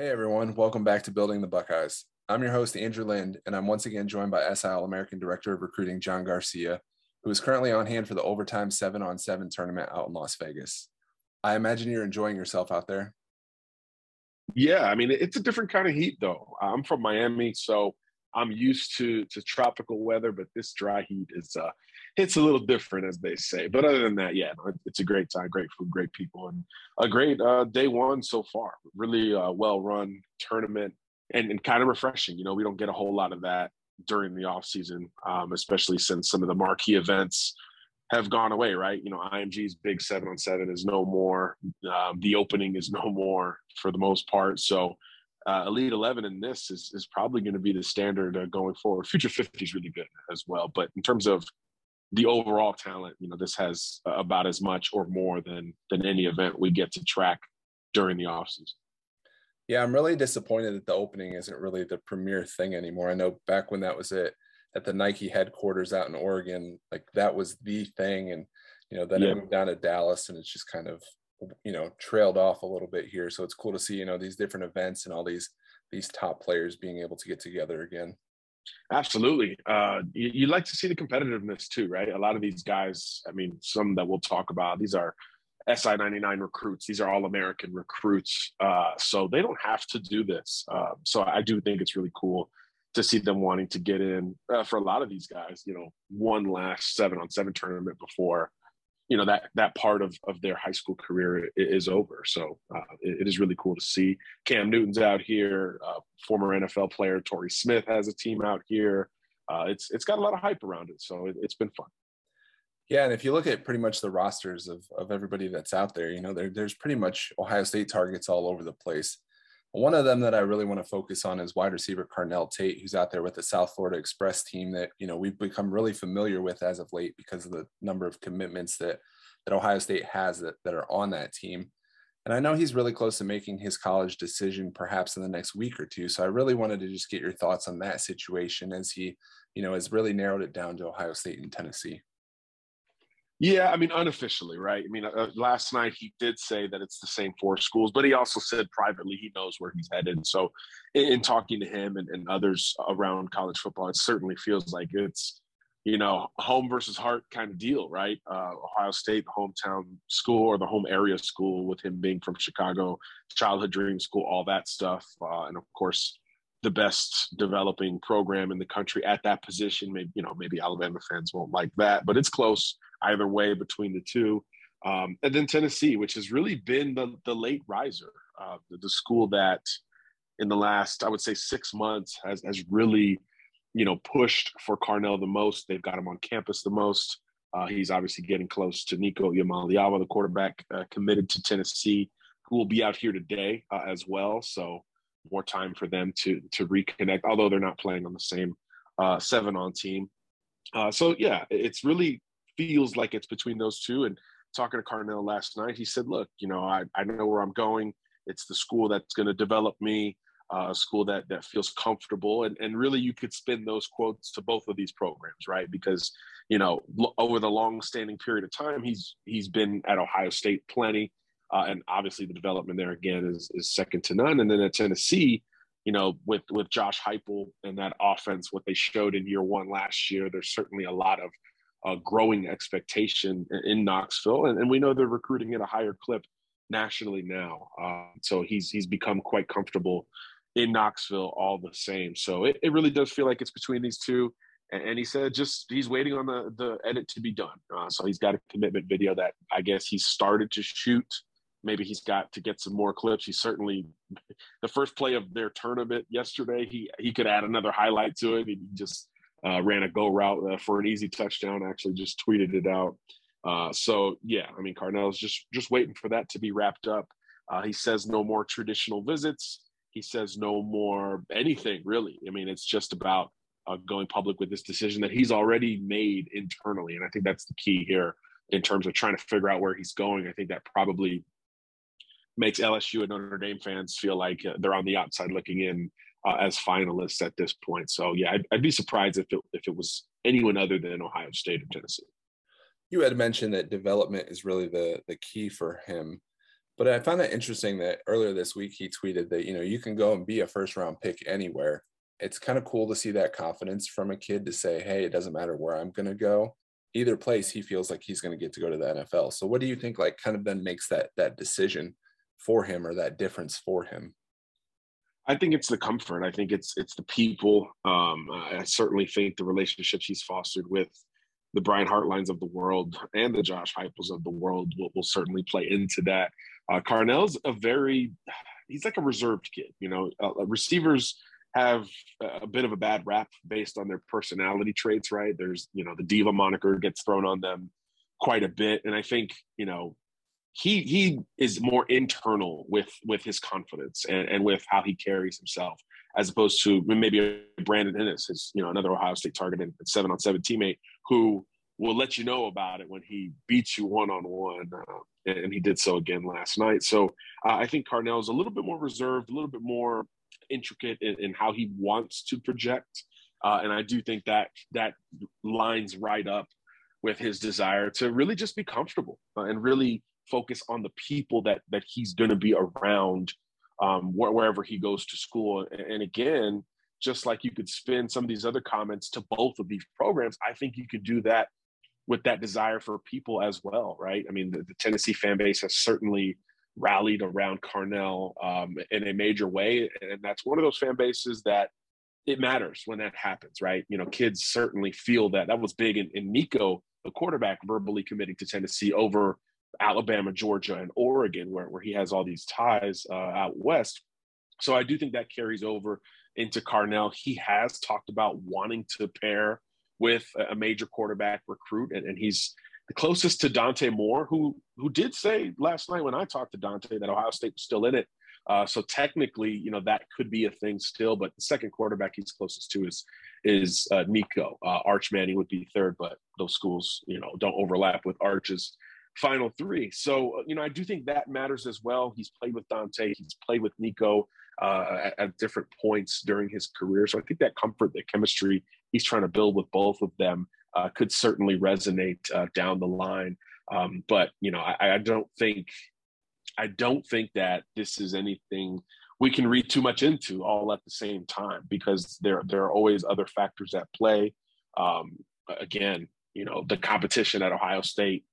Hey everyone, welcome back to Building the Buckeyes. I'm your host, Andrew Lind, and I'm once again joined by SI American Director of Recruiting, John Garcia, who is currently on hand for the Overtime 7 on 7 tournament out in Las Vegas. I imagine you're enjoying yourself out there. Yeah, I mean, it's a different kind of heat, though. I'm from Miami, so I'm used to to tropical weather, but this dry heat is uh, it's a little different, as they say. But other than that, yeah, it's a great time, great food, great people, and a great uh, day one so far. Really uh, well run tournament and, and kind of refreshing. You know, we don't get a whole lot of that during the off season, um, especially since some of the marquee events have gone away. Right? You know, IMG's big seven on seven is no more. Um, the opening is no more for the most part. So. Uh, Elite 11 in this is, is probably going to be the standard uh, going forward. Future 50 is really good as well. But in terms of the overall talent, you know, this has uh, about as much or more than than any event we get to track during the offseason. Yeah, I'm really disappointed that the opening isn't really the premier thing anymore. I know back when that was it at the Nike headquarters out in Oregon, like that was the thing. And, you know, then yeah. it moved down to Dallas and it's just kind of, you know, trailed off a little bit here. So it's cool to see, you know, these different events and all these these top players being able to get together again. Absolutely. Uh, you, you, like to see the competitiveness too, right? A lot of these guys, I mean, some that we'll talk about, these are SI 99 recruits, these are all American recruits. Uh, so they don't have to do this. Uh, so I do think it's really cool to see them wanting to get in uh, for a lot of these guys, you know, one last seven on seven tournament before you know that that part of of their high school career is over. So uh, it, it is really cool to see. Cam Newton's out here. Uh, former NFL player Torrey Smith has a team out here. Uh, it's it's got a lot of hype around it, so it, it's been fun. Yeah, and if you look at pretty much the rosters of of everybody that's out there, you know, there, there's pretty much Ohio State targets all over the place. One of them that I really want to focus on is wide receiver Carnell Tate, who's out there with the South Florida Express team that you know we've become really familiar with as of late because of the number of commitments that that Ohio State has that, that are on that team. And I know he's really close to making his college decision perhaps in the next week or two. So I really wanted to just get your thoughts on that situation as he, you know, has really narrowed it down to Ohio State and Tennessee. Yeah, I mean, unofficially, right? I mean, uh, last night he did say that it's the same four schools, but he also said privately he knows where he's headed. So, in, in talking to him and, and, others around college football, it certainly feels like it's, you know, home versus heart kind of deal, right? Uh, Ohio State, hometown school or the home area school, with him being from Chicago, childhood dream school, all that stuff. Uh, and of course, the best developing program in the country at that position. Maybe, you know, maybe Alabama fans won't like that, but it's close either way between the two. Um, and then Tennessee, which has really been the, the late riser, uh, the, the, school that in the last, I would say, six months has, has really, you know, pushed for Carnell the most. They've got him on campus the most. Uh, he's obviously getting close to Nico Iamaleava, the quarterback uh, committed to Tennessee, who will be out here today uh, as well. So more time for them to to reconnect, although they're not playing on the same uh, seven on team. Uh, so yeah, it's really feels like it's between those two. And talking to Carnell last night, he said, "Look, you know, I, I know where I'm going. It's the school that's going to develop me, uh, a school that that feels comfortable." And and really, you could spin those quotes to both of these programs, right? Because you know, over the long-standing period of time, he's he's been at Ohio State plenty, uh, and obviously the development there again is is second to none. And then at Tennessee. You know, with with Josh Heupel and that offense, what they showed in year one last year, there's certainly a lot of a growing expectation in Knoxville, and, and, we know they're recruiting at a higher clip nationally now. Uh, so he's he's become quite comfortable in Knoxville all the same. So it, it really does feel like it's between these two. And, and he said just he's waiting on the the edit to be done. Uh, so he's got a commitment video that I guess he started to shoot. Maybe he's got to get some more clips. He certainly the first play of their tournament yesterday. He he could add another highlight to it. He just uh, ran a go route uh, for an easy touchdown. Actually, just tweeted it out. Uh, so yeah, I mean, Carnell's just just waiting for that to be wrapped up. Uh, he says no more traditional visits. He says no more anything really. I mean, it's just about uh, going public with this decision that he's already made internally, and I think that's the key here in terms of trying to figure out where he's going. I think that probably makes LSU and Notre Dame fans feel like uh, they're on the outside looking in uh, as finalists at this point. So yeah, I'd, I'd, be surprised if it if it was anyone other than Ohio State or Tennessee. You had mentioned that development is really the the key for him. But I found that interesting that earlier this week he tweeted that, you know, you can go and be a first round pick anywhere. It's kind of cool to see that confidence from a kid to say, hey, it doesn't matter where I'm going to go. Either place, he feels like he's going to get to go to the NFL. So what do you think like kind of then makes that that decision for him or that difference for him? I think it's the comfort. I think it's it's the people. Um, I certainly think the relationships he's fostered with the Brian Hartlines of the world and the Josh Heupels of the world will, will certainly play into that. Uh, Carnell's a very, he's like a reserved kid. You know, uh, uh, receivers have a bit of a bad rap based on their personality traits, right? There's, you know, the diva moniker gets thrown on them quite a bit, and I think, you know, he he is more internal with with his confidence and, and with how he carries himself as opposed to maybe Brandon Inniss, his you know another Ohio State target and seven on seven teammate who will let you know about it when he beats you one on one, and he did so again last night. So uh, I think Carnell is a little bit more reserved, a little bit more intricate in, in how he wants to project, uh, and I do think that that lines right up with his desire to really just be comfortable uh, and really focus on the people that that he's going to be around um, wh- wherever he goes to school. And, and again, just like you could spin some of these other comments to both of these programs, I think you could do that with that desire for people as well, right? I mean, the, the Tennessee fan base has certainly rallied around Carnell um, in a major way, and that's one of those fan bases that it matters when that happens, right? You know, kids certainly feel that. That was big in, in Nico, the quarterback, verbally committing to Tennessee over Alabama, Georgia, and Oregon, where, where he has all these ties uh, out west. So I do think that carries over into Carnell. He has talked about wanting to pair with a major quarterback recruit, and, and he's the closest to Dante Moore, who who did say last night when I talked to Dante that Ohio State was still in it. Uh, so technically, you know that could be a thing still, but the second quarterback he's closest to is is uh, Nico. Uh, Arch Manning would be third, but those schools, you know, don't overlap with Arch's final three. So, you know, I do think that matters as well. He's played with Dante, he's played with Nico uh, at, at, different points during his career. So I think that comfort, that chemistry he's trying to build with both of them uh, could certainly resonate uh, down the line. Um, but you know, I, I, don't think I don't think that this is anything we can read too much into all at the same time because there there are always other factors at play. Um, again, you know, the competition at Ohio State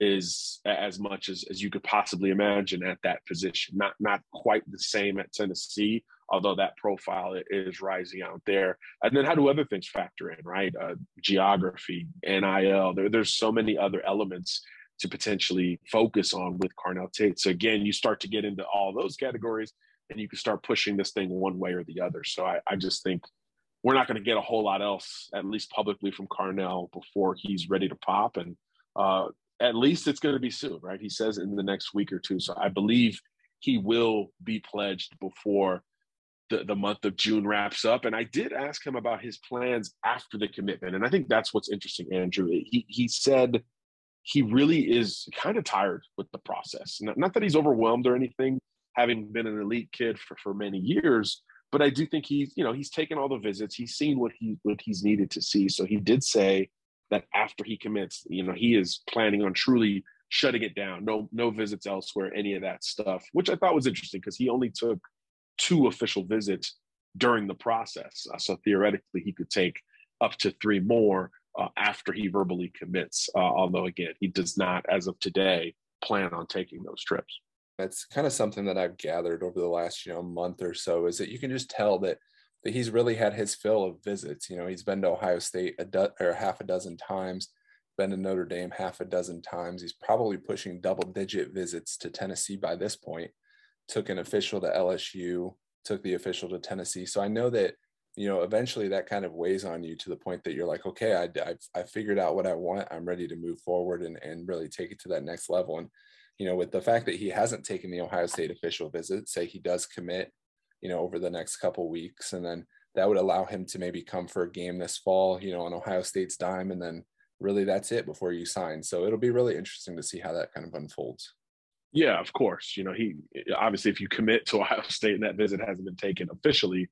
is as much as, as you could possibly imagine at that position. Not not quite the same at Tennessee, although that profile is rising out there. And then how do other things factor in, right? Uh, geography, NIL. There, there's so many other elements to potentially focus on with Carnell Tate. So again, you start to get into all those categories, and you can start pushing this thing one way or the other. So I, I just think we're not going to get a whole lot else, at least publicly, from Carnell before he's ready to pop. And uh, at least it's going to be soon, right? He says in the next week or two. So I believe he will be pledged before the, the month of June wraps up. And I did ask him about his plans after the commitment. And I think that's what's interesting, Andrew. He, he said he really is kind of tired with the process. Not, not that he's overwhelmed or anything, having been an elite kid for, for many years, but I do think he's, you know, he's taken all the visits. He's seen what he what he's needed to see. So he did say that after he commits, you know, he is planning on truly shutting it down. No, no visits elsewhere, any of that stuff, which I thought was interesting because he only took two official visits during the process. Uh, so theoretically, he could take up to three more uh, after he verbally commits. Uh, although again, he does not, as of today, plan on taking those trips. That's kind of something that I've gathered over the last you know month or so. Is that you can just tell that that he's really had his fill of visits. You know, he's been to Ohio State a do- or half a dozen times, been to Notre Dame half a dozen times. He's probably pushing double digit visits to Tennessee by this point. Took an official to LSU, took the official to Tennessee. So I know that you know eventually that kind of weighs on you to the point that you're like, okay, I I, I figured out what I want. I'm ready to move forward and and really take it to that next level. And you know, with the fact that he hasn't taken the Ohio State official visit, say he does commit you know, over the next couple weeks. And then that would allow him to maybe come for a game this fall, you know, on Ohio State's dime. And then really that's it before you sign. So it'll be really interesting to see how that kind of unfolds. Yeah, of course. You know, he obviously, if you commit to Ohio State and that visit hasn't been taken officially,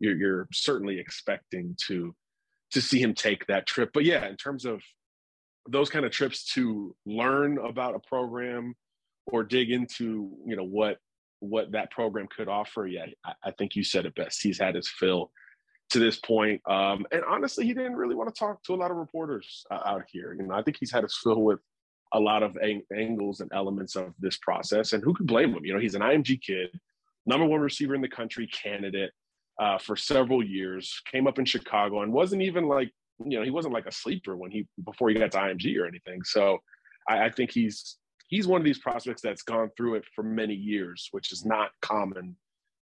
you're, you're certainly expecting to to see him take that trip. But yeah, in terms of those kind of trips to learn about a program or dig into, you know, what what that program could offer, yet. I, I think you said it best. He's had his fill to this point. Um, and honestly, he didn't really want to talk to a lot of reporters uh, out here. You know, I think he's had his fill with a lot of ang- angles and elements of this process. And who could blame him? You know, he's an IMG kid, number one receiver in the country, candidate uh, for several years. Came up in Chicago and wasn't even like you know he wasn't like a sleeper when he before he got to IMG or anything. So I, I think he's he's one of these prospects that's gone through it for many years, which is not common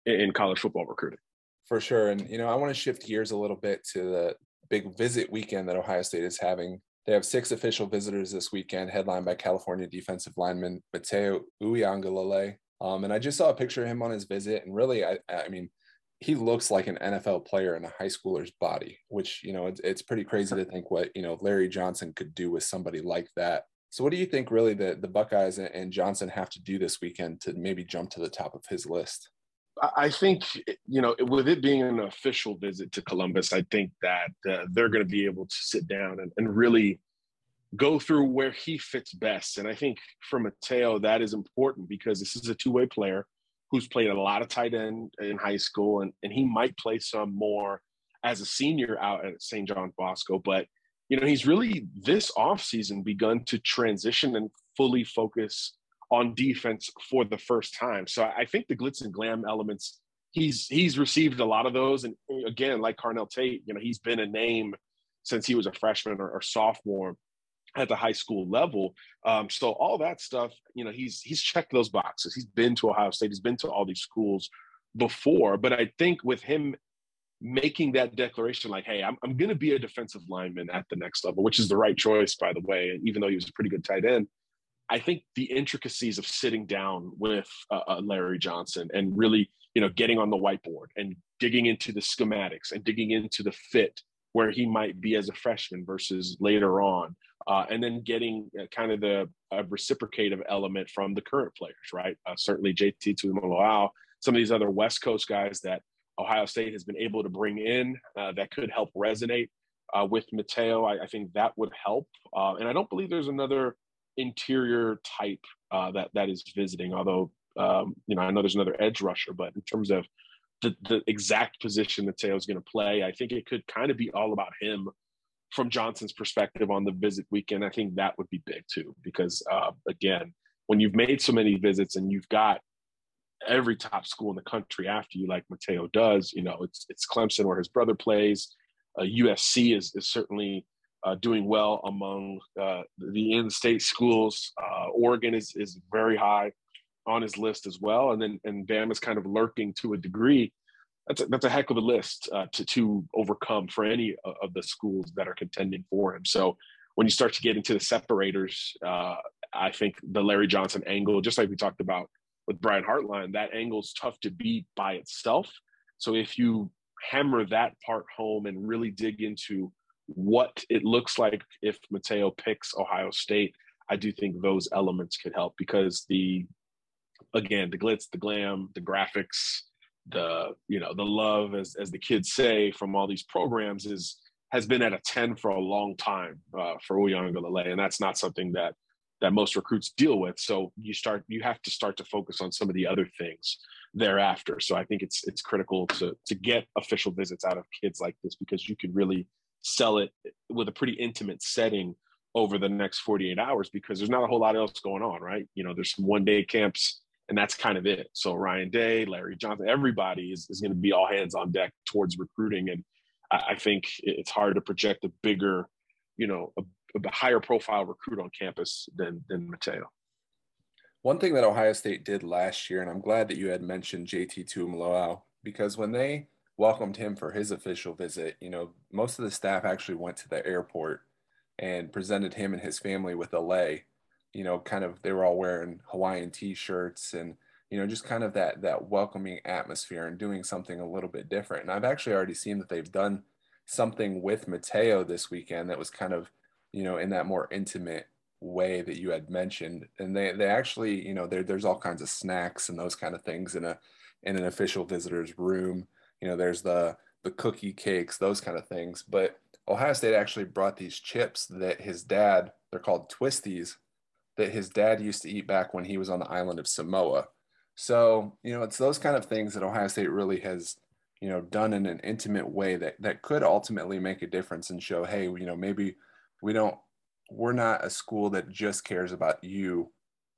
in, college football recruiting. For sure, and you know I want to shift gears a little bit to the big visit weekend that Ohio State is having. They have six official visitors this weekend, headlined by California defensive lineman Mateo Uiagalelei. Um, and I just saw a picture of him on his visit, and really, I, I mean, he looks like an NFL player in a high schooler's body, which you know it's, it's pretty crazy to think what you know Larry Johnson could do with somebody like that. So, what do you think really the the Buckeyes and Johnson have to do this weekend to maybe jump to the top of his list? I think you know, with it being an official visit to Columbus, I think that uh, they're going to be able to sit down and, and really go through where he fits best. And I think for Mateo, that is important because this is a two way player who's played a lot of tight end in high school, and, and he might play some more as a senior out at St. John Bosco. But, you know, he's really this offseason begun to transition and fully focus on defense for the first time. So I think the glitz and glam elements, he's he's received a lot of those. And again, like Carnell Tate, you know, he's been a name since he was a freshman or, or sophomore at the high school level. Um, so all that stuff, you know, he's he's checked those boxes. He's been to Ohio State. He's been to all these schools before. But I think with him making that declaration, like, "Hey, I'm I'm going to be a defensive lineman at the next level," which is the right choice, by the way. Even though he was a pretty good tight end, I think the intricacies of sitting down with uh, uh, Larry Johnson and really, you know, getting on the whiteboard and digging into the schematics and digging into the fit where he might be as a freshman versus later on uh, and then getting uh, kind of the uh, reciprocative element from the current players, right? Uh, certainly JT Tuimoloau, some of these other West Coast guys that Ohio State has been able to bring in uh, that could help resonate uh, with Mateo. I, I, think that would help. and I don't believe there's another interior type that that is visiting, although um, you know I know there's another edge rusher, but in terms of the, the exact position that is going to play, I think it could kind of be all about him from Johnson's perspective on the visit weekend, I think that would be big too, because uh, again, when you've made so many visits and you've got every top school in the country after you, like Mateo does, you know, it's it's Clemson where his brother plays. Uh, USC is is certainly uh, doing well among uh, the in-state schools. Uh, Oregon is is very high on his list as well, and then and Bama is kind of lurking to a degree that's a, that's a heck of a list uh, to to overcome for any of the schools that are contending for him. So when you start to get into the separators, uh, I think the Larry Johnson angle, just like we talked about with Brian Hartline, that angle is tough to beat by itself. So if you hammer that part home and really dig into what it looks like if Mateo picks Ohio State, I do think those elements could help because the again the glitz, the glam, the graphics, the you know the love as as the kids say from all these programs is has been at a 10 for a long time uh, for Uiagalelei, and that's not something that that most recruits deal with. So you start you have to start to focus on some of the other things thereafter. So I think it's it's critical to to get official visits out of kids like this because you can really sell it with a pretty intimate setting over the next 48 hours because there's not a whole lot else going on, right? You know, there's some one day camps and that's kind of it. So Ryan Day, Larry Johnson, everybody is, is going to be all hands on deck towards recruiting. And I, I think it's hard to project a bigger, you know, a, a, higher profile recruit on campus than, than Mateo. One thing that Ohio State did last year, and I'm glad that you had mentioned JT Tuimoloau, because when they welcomed him for his official visit, you know, most of the staff actually went to the airport and presented him and his family with a lei you know, kind of they were all wearing Hawaiian t-shirts and you know, just kind of that that welcoming atmosphere and doing something a little bit different. And I've actually already seen that they've done something with Mateo this weekend that was kind of, you know, in that more intimate way that you had mentioned. And they they actually, you know, there there's all kinds of snacks and those kind of things in a in an official visitor's room. You know, there's the the cookie cakes, those kind of things. But Ohio State actually brought these chips that his dad, they're called Twisties, that his dad used to eat back when he was on the island of Samoa. So, you know, it's those kind of things that Ohio State really has, you know, done in an intimate way that that could ultimately make a difference and show, hey, you know, maybe we don't we're not a school that just cares about you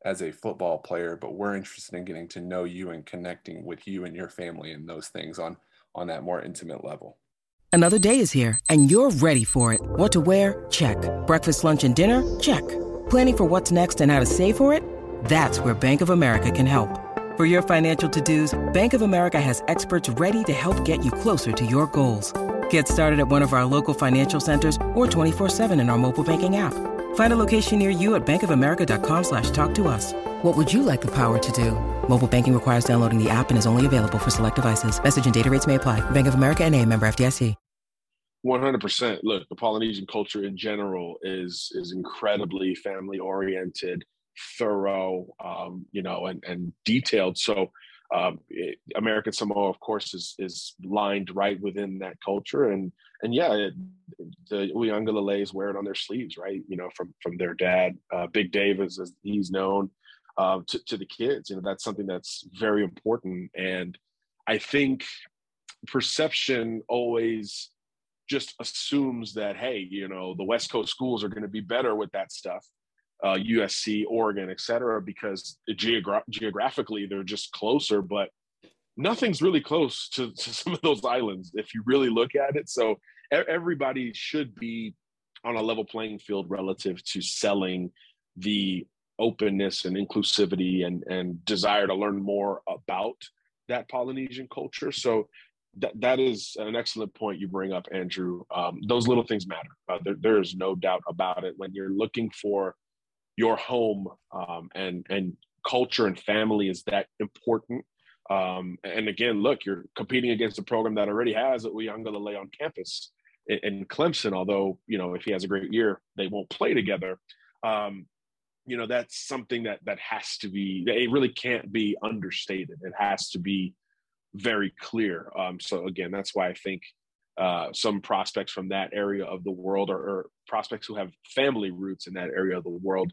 as a football player, but we're interested in getting to know you and connecting with you and your family and those things on on that more intimate level. Another day is here and you're ready for it. What to wear? Check. Breakfast, lunch and dinner? Check. Planning for what's next and how to save for it? That's where Bank of America can help. For your financial to-dos, Bank of America has experts ready to help get you closer to your goals. Get started at one of our local financial centers or 24-7 in our mobile banking app. Find a location near you at bankofamerica.com slash talk to us. What would you like the power to do? Mobile banking requires downloading the app and is only available for select devices. Message and data rates may apply. Bank of America and a member FDIC. 100%. Look, the Polynesian culture in general is is incredibly family oriented, thorough, um, you know, and, and detailed. So um, it, American Samoa, of course, is is lined right within that culture, and and yeah, it, the Uiagalelei wear it on their sleeves, right? You know, from from their dad, uh, Big Dave, as, as he's known, uh, to to the kids. You know, that's something that's very important, and I think perception always just assumes that hey, you know, the West Coast schools are going to be better with that stuff uh, USC, Oregon, et cetera, because geogra- geographically they're just closer, but nothing's really close to, to, some of those islands if you really look at it. So everybody should be on a level playing field relative to selling the openness and inclusivity and, and desire to learn more about that Polynesian culture. So that, that is an excellent point you bring up, Andrew. Um, those little things matter. Uh, there, there is no doubt about it. When you're looking for your home um, and and culture and family is that important. Um, and again, look, you're competing against a program that already has a Uiagalelei on campus in, in, Clemson. Although you know, if he has a great year, they won't play together. Um, you know, that's something that that has to be. It really can't be understated. It has to be very clear. Um, so again, that's why I think uh, some prospects from that area of the world or, or, prospects who have family roots in that area of the world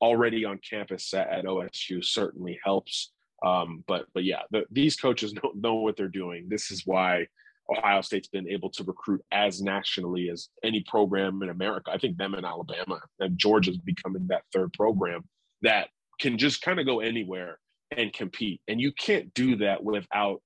already on campus at, at OSU certainly helps. Um, but but yeah, the, these coaches know, know what they're doing. This is why Ohio State's been able to recruit as nationally as any program in America. I think them in Alabama and Georgia's becoming that third program that can just kind of go anywhere and compete. And you can't do that without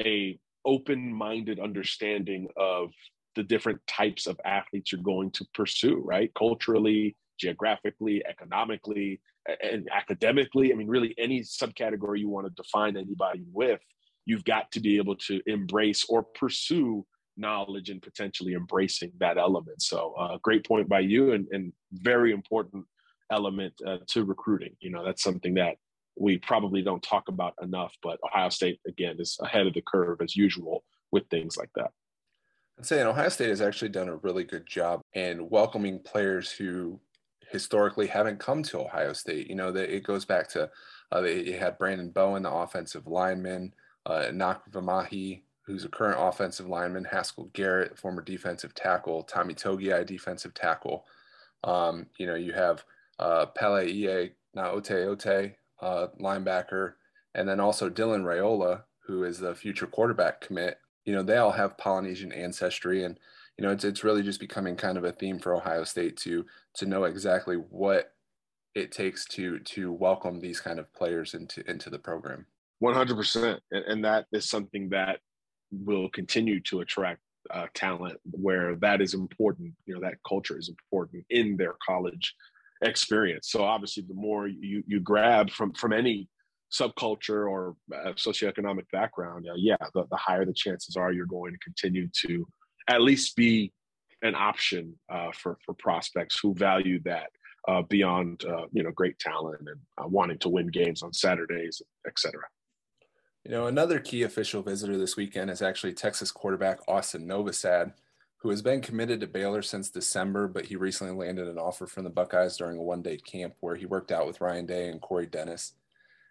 a open-minded understanding of the different types of athletes you're going to pursue, right? Culturally, geographically, economically, and academically. I mean, really, any subcategory you want to define anybody with, you've got to be able to embrace or pursue knowledge and potentially embracing that element. So, uh, great point by you, and, and very important element uh, to recruiting. You know, that's something that we probably don't talk about enough, but Ohio State, again, is ahead of the curve as usual with things like that. I'd say Ohio State has actually done a really good job in welcoming players who historically haven't come to Ohio State. You know, that it goes back to uh, they had Brandon Bowen, the offensive lineman, uh, Nak Vimahi, who's a current offensive lineman, Haskell Garrett, former defensive tackle, Tommy Togiai, defensive tackle. Um, you know, you have uh, Pele Ie Naote Ote, uh, linebacker, and then also Dylan Raiola, who is the future quarterback commit. You know, they all have Polynesian ancestry, and you know, it's it's really just becoming kind of a theme for Ohio State to to know exactly what it takes to to welcome these kind of players into into the program. One hundred percent, and that is something that will continue to attract uh, talent where that is important. You know, that culture is important in their college experience. So obviously, the more you you grab from from any subculture or uh, socioeconomic background, uh, yeah, the, the higher the chances are you're going to continue to at least be an option uh, for for prospects who value that uh, beyond uh, you know great talent and uh, wanting to win games on Saturdays, et cetera. You know, another key official visitor this weekend is actually Texas quarterback Austin Novosad, who has been committed to Baylor since December, but he recently landed an offer from the Buckeyes during a one day camp where he worked out with Ryan Day and Corey Dennis.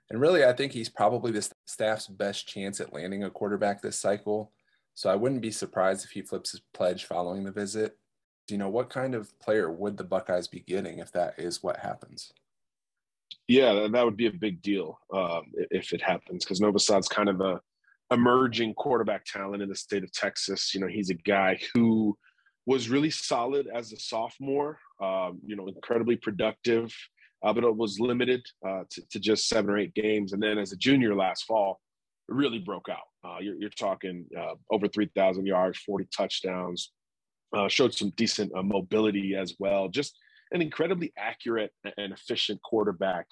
And really, I think he's probably the staff's best chance at landing a quarterback this cycle. So I wouldn't be surprised if he flips his pledge following the visit. Do you know what kind of player would the Buckeyes be getting if that is what happens? Yeah, that would be a big deal um, if it happens because Novosad's kind of a emerging quarterback talent in the state of Texas. You know, he's a guy who was really solid as a sophomore. Um, you know, incredibly productive, uh, but it was limited uh, to, to, just seven or eight games. And then as a junior last fall, really broke out. Uh, you're, you're, talking uh, over 3,000 yards, 40 touchdowns. Uh, showed some decent uh, mobility as well. Just an incredibly accurate and efficient quarterback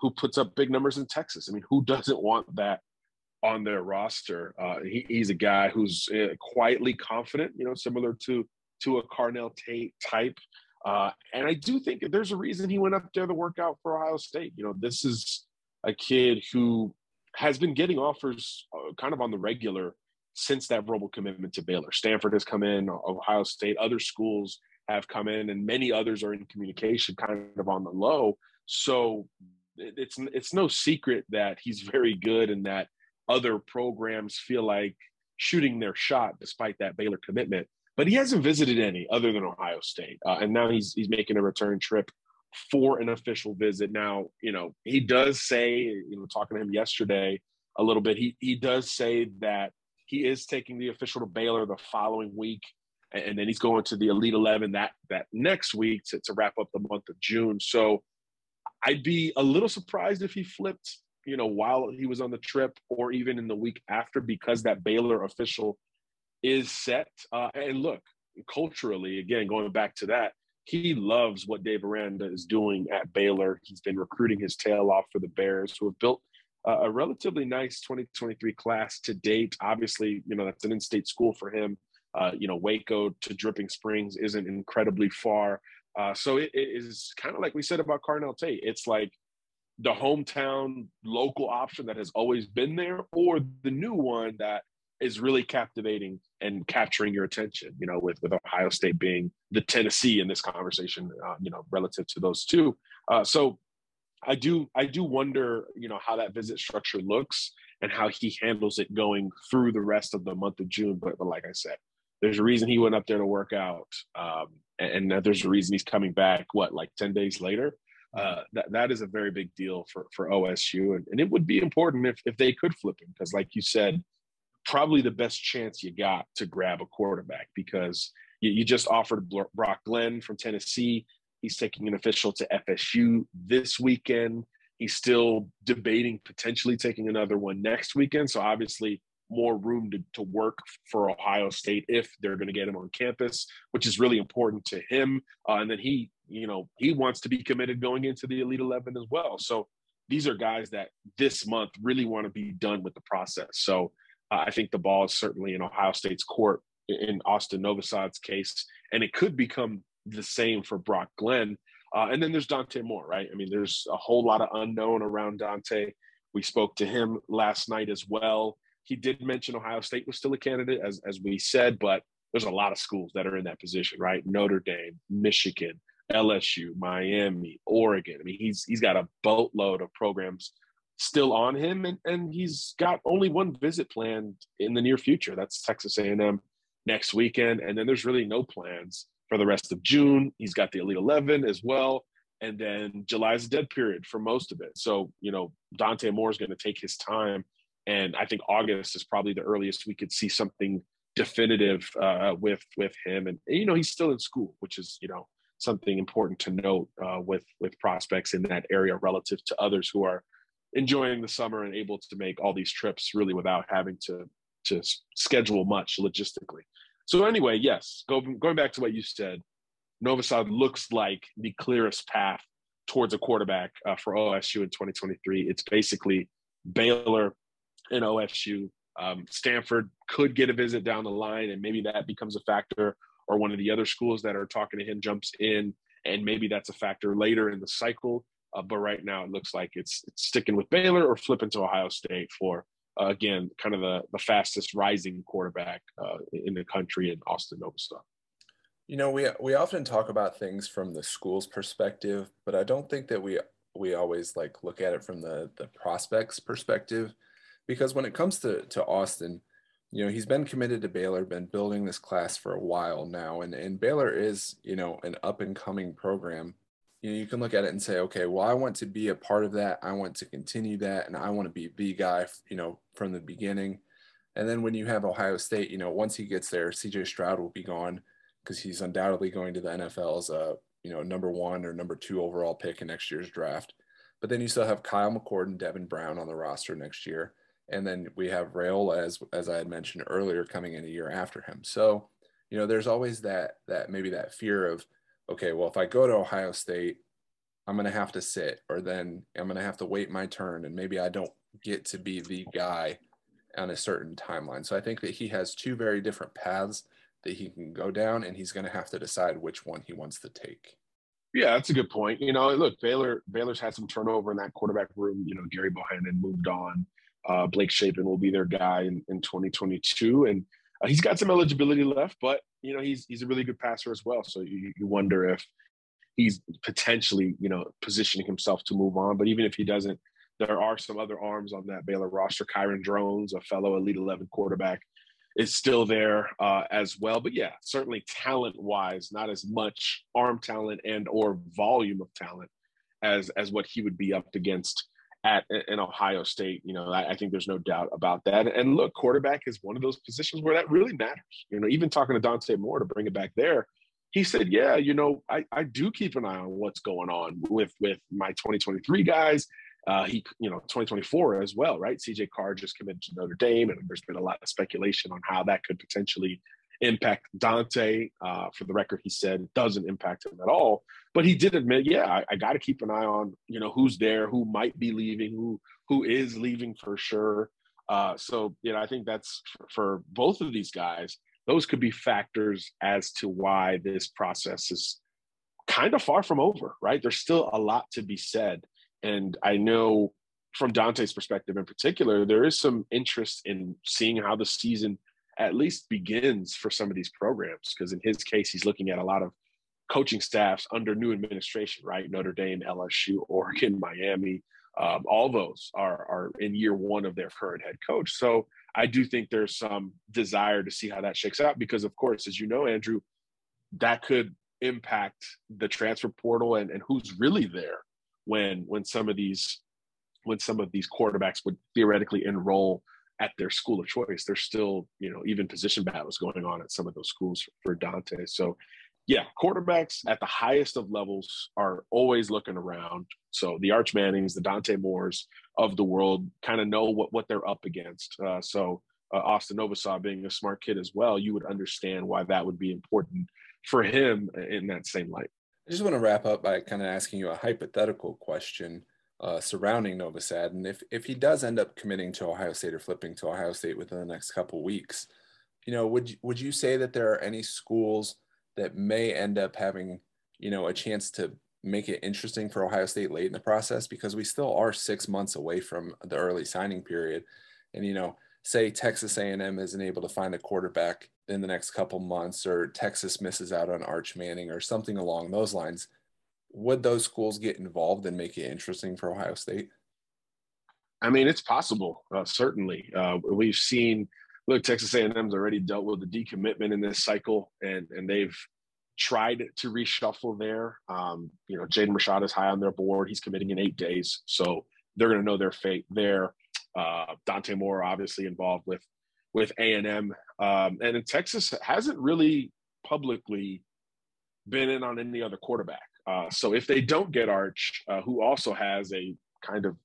who puts up big numbers in Texas. I mean, who doesn't want that on their roster? Uh, he, he's a guy who's uh, quietly confident, you know, similar to to a Carnell Tate type. Uh, and I do think there's a reason he went up there to work out for Ohio State. You know, this is a kid who has been getting offers uh, kind of on the regular since that verbal commitment to Baylor. Stanford has come in, Ohio State, other schools have come in, and many others are in communication, kind of on the low. So it's it's no secret that he's very good, and that other programs feel like shooting their shot despite that Baylor commitment. But he hasn't visited any other than Ohio State, uh, and now he's he's making a return trip for an official visit. Now, you know, he does say, you know, talking to him yesterday a little bit, he he does say that he is taking the official to Baylor the following week and then he's going to the Elite Eleven that that next week to, to wrap up the month of June. So I'd be a little surprised if he flipped, you know, while he was on the trip or even in the week after, because that Baylor official is set. Uh, and look, culturally, again, going back to that, he loves what Dave Aranda is doing at Baylor. He's been recruiting his tail off for the Bears, who have built uh, a relatively nice 2023 class to date. Obviously, you know, that's an in-state school for him. Uh, you know, Waco to Dripping Springs isn't incredibly far. Uh, so it, it is kind of like we said about Carnell Tate. It's like the hometown local option that has always been there, or the new one that is really captivating and capturing your attention. You know, with with Ohio State being the Tennessee in this conversation. Uh, you know, relative to those two. Uh, so I do I do wonder, you know, how that visit structure looks and how he handles it going through the rest of the month of June. But, but like I said, there's a reason he went up there to work out, um, and, and, there's a reason he's coming back. What, like ten days later? Uh, that that is a very big deal for for OSU, and, and it would be important if if they could flip him because, like you said, probably the best chance you got to grab a quarterback because you, you just offered Brock Glenn from Tennessee. He's taking an official to FSU this weekend. He's still debating potentially taking another one next weekend. So obviously, more room to, to work for Ohio State if they're going to get him on campus, which is really important to him. Uh, and then he, you know, he wants to be committed going into the Elite 11 as well. So these are guys that this month really want to be done with the process. So uh, I think the ball is certainly in Ohio State's court in Austin Novosad's case, and it could become the same for Brock Glenn. Uh, and then there's Dante Moore, right? I mean, there's a whole lot of unknown around Dante. We spoke to him last night as well. He did mention Ohio State was still a candidate, as as we said, but there's a lot of schools that are in that position, right? Notre Dame, Michigan, LSU, Miami, Oregon. I mean, he's he's got a boatload of programs still on him, and, and he's got only one visit planned in the near future. That's Texas A&M next weekend, and then there's really no plans for the rest of June. He's got the Elite Eleven as well, and then July's a dead period for most of it. So you know, Dante Moore is going to take his time and I think August is probably the earliest we could see something definitive uh, with with him. And, you know, he's still in school, which is you know something important to note uh, with with prospects in that area relative to others who are enjoying the summer and able to make all these trips really without having to to schedule much logistically. So anyway, yes, go, going back to what you said, Novosad looks like the clearest path towards a quarterback uh, for OSU in 2023. It's basically Baylor, in OSU. Um, Stanford could get a visit down the line, and maybe that becomes a factor, or one of the other schools that are talking to him jumps in, and maybe that's a factor later in the cycle. Uh, but right now, it looks like it's, it's sticking with Baylor or flipping to Ohio State for uh, again, kind of the, the fastest rising quarterback uh, in the country in Austin Novosad. You know, we we often talk about things from the school's perspective, but I don't think that we we always like look at it from the the prospects perspective, because when it comes to to Austin, you know, he's been committed to Baylor, been building this class for a while now, and and Baylor is you know an up and coming program. You know, you can look at it and say, okay, well, I want to be a part of that. I want to continue that, and I want to be the guy, you know, from the beginning. And then when you have Ohio State, you know, once he gets there, CJ Stroud will be gone because he's undoubtedly going to the NFL as a you know number one or number two overall pick in next year's draft. But then you still have Kyle McCord and Devin Brown on the roster next year, and then we have Raiola as as I had mentioned earlier coming in a year after him. So you know there's always that that maybe that fear of okay, well if I go to Ohio State, I'm going to have to sit, or then I'm going to have to wait my turn, and maybe I don't get to be the guy on a certain timeline. So I think that he has two very different paths that he can go down, and he's going to have to decide which one he wants to take. Yeah, that's a good point. You know, look, Baylor Baylor's had some turnover in that quarterback room. You know, Gerry Bohanon moved on. Uh, Blake Shapen will be their guy in, in 2022, and uh, he's got some eligibility left. But you know, he's he's a really good passer as well. So you, you wonder if he's potentially you know positioning himself to move on. But even if he doesn't, there are some other arms on that Baylor roster. Kyron Drones, a fellow Elite Eleven quarterback, is still there uh, as well. But yeah, certainly talent wise, not as much arm talent and or volume of talent as as what he would be up against at in Ohio State. You know, I, I, think there's no doubt about that. And look, quarterback is one of those positions where that really matters. You know, even talking to Dante Moore to bring it back there, he said, "Yeah, you know, I, I do keep an eye on what's going on with with my 2023 guys." Uh, he, you know, 2024 as well, right? CJ Carr just committed to Notre Dame, and there's been a lot of speculation on how that could potentially impact Dante. Uh, for the record, he said it doesn't impact him at all, but he did admit, yeah, I, I got to keep an eye on, you know, who's there, who might be leaving, who who is leaving for sure. Uh, so, you know, I think that's for, for both of these guys. Those could be factors as to why this process is kind of far from over, right? There's still a lot to be said and I know from Dante's perspective in particular, there is some interest in seeing how the season at least begins for some of these programs. Because in his case, he's looking at a lot of coaching staffs under new administration, right? Notre Dame, LSU, Oregon, Miami. Um, all those are, are in year one of their current head coach. So I do think there's some desire to see how that shakes out because, of course, as you know, Andrew, that could impact the transfer portal and, and who's really there when when some of these when some of these quarterbacks would theoretically enroll at their school of choice. There's still, you know, even position battles going on at some of those schools for Dante. So, yeah, quarterbacks at the highest of levels are always looking around. So the Arch Mannings, the Dante Moores of the world kind of know what, what they're up against. Uh, so uh, Austin Novosad being a smart kid as well, you would understand why that would be important for him in that same light. I just want to wrap up by kind of asking you a hypothetical question uh, surrounding Novosad, and if if he does end up committing to Ohio State or flipping to Ohio State within the next couple weeks, you know, would would you say that there are any schools that may end up having you know a chance to make it interesting for Ohio State late in the process? Because we still are six months away from the early signing period, and you know, say Texas A&M isn't able to find a quarterback in the next couple months or Texas misses out on Arch Manning or something along those lines, would those schools get involved and make it interesting for Ohio State? I mean, it's possible, uh, certainly. Uh, we've seen, look, Texas A&M's already dealt with the decommitment in this cycle, and and they've tried to reshuffle there. Um, you know, Jaden Rashada is high on their board. He's committing in eight days, so they're going to know their fate there. Uh, Dante Moore, obviously involved with with A and M, um, and in Texas hasn't really publicly been in on any other quarterback. Uh, so if they don't get Arch, uh, who also has a kind of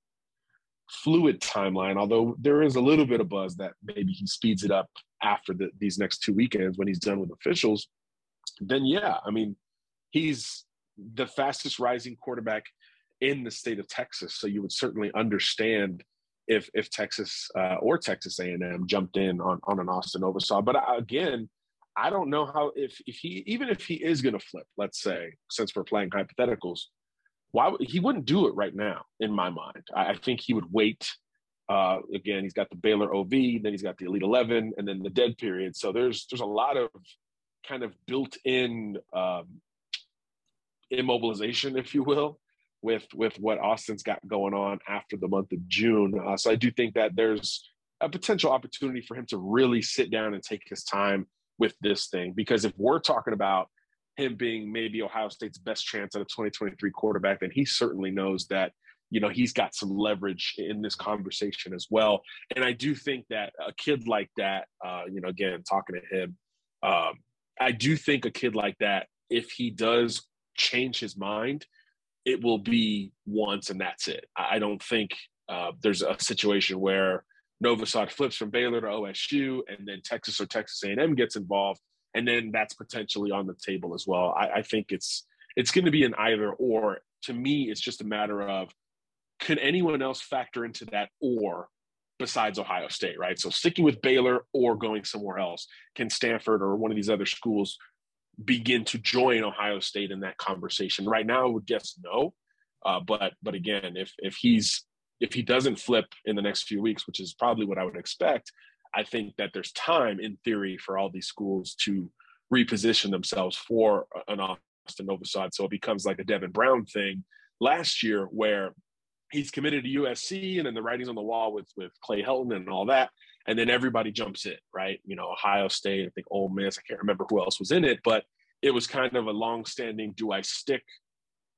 fluid timeline, although there is a little bit of buzz that maybe he speeds it up after the, these next two weekends when he's done with officials, then yeah, I mean, he's the fastest rising quarterback in the state of Texas. So you would certainly understand if if Texas uh, or Texas A&M jumped in on on an Austin Novosad. But uh, again, I don't know how if if he even if he is going to flip, let's say, since we're playing hypotheticals, why he wouldn't do it right now? In my mind, I, I think he would wait Uh, again, he's got the Baylor OV, then he's got the Elite Eleven, and then the dead period. So there's there's a lot of kind of built-in um, immobilization, if you will, with with what Austin's got going on after the month of June. Uh, so I do think that there's a potential opportunity for him to really sit down and take his time with this thing. Because if we're talking about him being maybe Ohio State's best chance at a 2023 quarterback, then he certainly knows that you know he's got some leverage in this conversation as well. And I do think that a kid like that, uh, you know, again talking to him, um, I do think a kid like that, if he does change his mind, it will be once and that's it. I don't think uh, there's a situation where Novosad flips from Baylor to OSU and then Texas or Texas A&M gets involved, and then that's potentially on the table as well. I, I think it's it's going to be an either or. To me, it's just a matter of can anyone else factor into that or besides Ohio State, right? So sticking with Baylor or going somewhere else. Can Stanford or one of these other schools begin to join Ohio State in that conversation? Right now, I would guess no. Uh, but but again, if if he's if he doesn't flip in the next few weeks, which is probably what I would expect, I think that there's time in theory for all these schools to reposition themselves for an Austin Novosad. So it becomes like a Devin Brown thing last year where he's committed to USC and then the writing's on the wall with with Clay Helton and all that. And then everybody jumps in, right? You know, Ohio State, I think Ole Miss, I can't remember who else was in it, but it was kind of a long-standing do I stick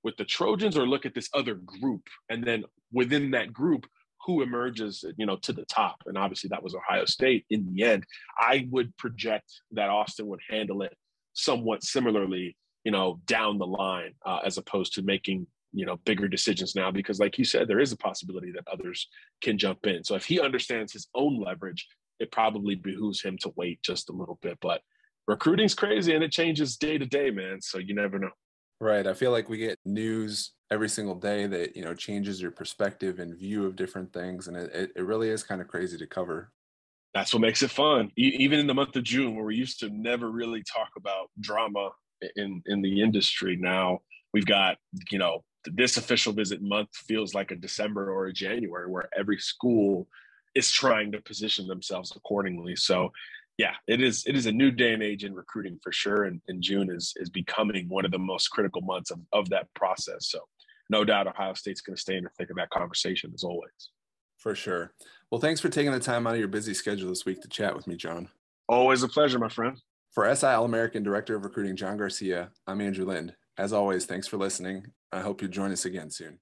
with the Trojans or look at this other group? And then within that group, who emerges, you know, to the top? And obviously that was Ohio State in the end. I would project that Austin would handle it somewhat similarly, you know, down the line, uh, as opposed to making you know bigger decisions now because like you said there is a possibility that others can jump in. So if he understands his own leverage it probably behooves him to wait just a little bit. But recruiting's crazy and it changes day to day man. So you never know. Right. I feel like we get news every single day that you know changes your perspective and view of different things and it, it really is kind of crazy to cover that's what makes it fun even in the month of june where we used to never really talk about drama in in the industry now we've got you know this official visit month feels like a December or a January where every school is trying to position themselves accordingly. So yeah, it is it is a new day and age in recruiting for sure. And, and June is is becoming one of the most critical months of, of that process. So no doubt Ohio State's going to stay in the thick of that conversation as always. For sure. Well, thanks for taking the time out of your busy schedule this week to chat with me, John. Always a pleasure, my friend. For SI All American Director of Recruiting John Garcia, I'm Andrew Lind. As always, thanks for listening. I hope you join us again soon.